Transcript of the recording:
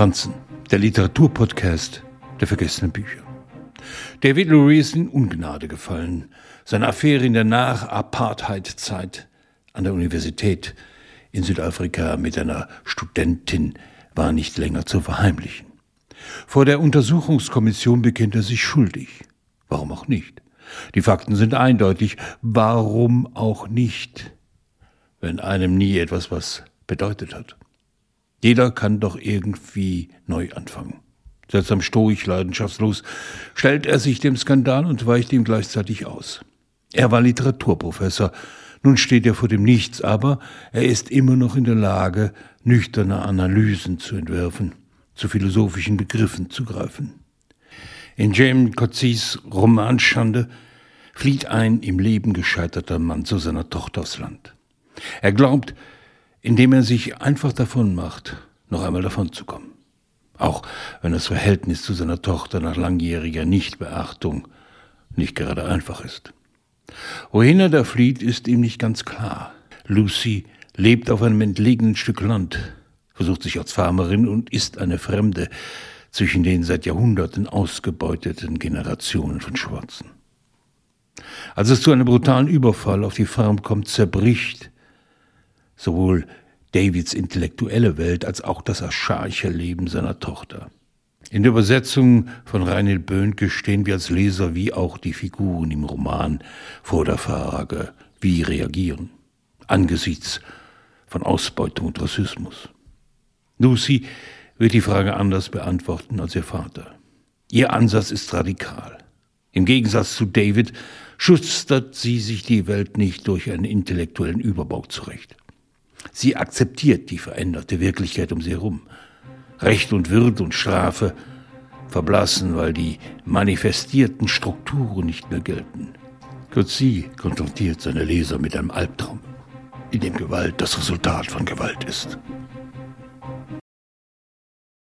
Franzen, der Literaturpodcast der vergessenen Bücher. David Lurie ist in Ungnade gefallen. Seine Affäre in der Nach-Apartheid-Zeit an der Universität in Südafrika mit einer Studentin war nicht länger zu verheimlichen. Vor der Untersuchungskommission bekennt er sich schuldig. Warum auch nicht? Die Fakten sind eindeutig. Warum auch nicht, wenn einem nie etwas was bedeutet hat? Jeder kann doch irgendwie neu anfangen. Seltsam stoisch, leidenschaftslos stellt er sich dem Skandal und weicht ihm gleichzeitig aus. Er war Literaturprofessor, nun steht er vor dem Nichts, aber er ist immer noch in der Lage, nüchterne Analysen zu entwerfen, zu philosophischen Begriffen zu greifen. In James Coetzys Roman Schande flieht ein im Leben gescheiterter Mann zu seiner Tochter aufs Land. Er glaubt, indem er sich einfach davon macht, noch einmal davon zu kommen. Auch wenn das Verhältnis zu seiner Tochter nach langjähriger Nichtbeachtung nicht gerade einfach ist. Wohin er da flieht, ist ihm nicht ganz klar. Lucy lebt auf einem entlegenen Stück Land, versucht sich als Farmerin und ist eine Fremde zwischen den seit Jahrhunderten ausgebeuteten Generationen von Schwarzen. Als es zu einem brutalen Überfall auf die Farm kommt, zerbricht sowohl Davids intellektuelle Welt als auch das archaische Leben seiner Tochter. In der Übersetzung von Reinhild Böhnke stehen wir als Leser wie auch die Figuren im Roman vor der Frage, wie reagieren angesichts von Ausbeutung und Rassismus. Lucy wird die Frage anders beantworten als ihr Vater. Ihr Ansatz ist radikal. Im Gegensatz zu David schustert sie sich die Welt nicht durch einen intellektuellen Überbau zurecht. Sie akzeptiert die veränderte Wirklichkeit um sie herum. Recht und Würde und Strafe verblassen, weil die manifestierten Strukturen nicht mehr gelten. Coetzee konfrontiert seine Leser mit einem Albtraum, in dem Gewalt das Resultat von Gewalt ist.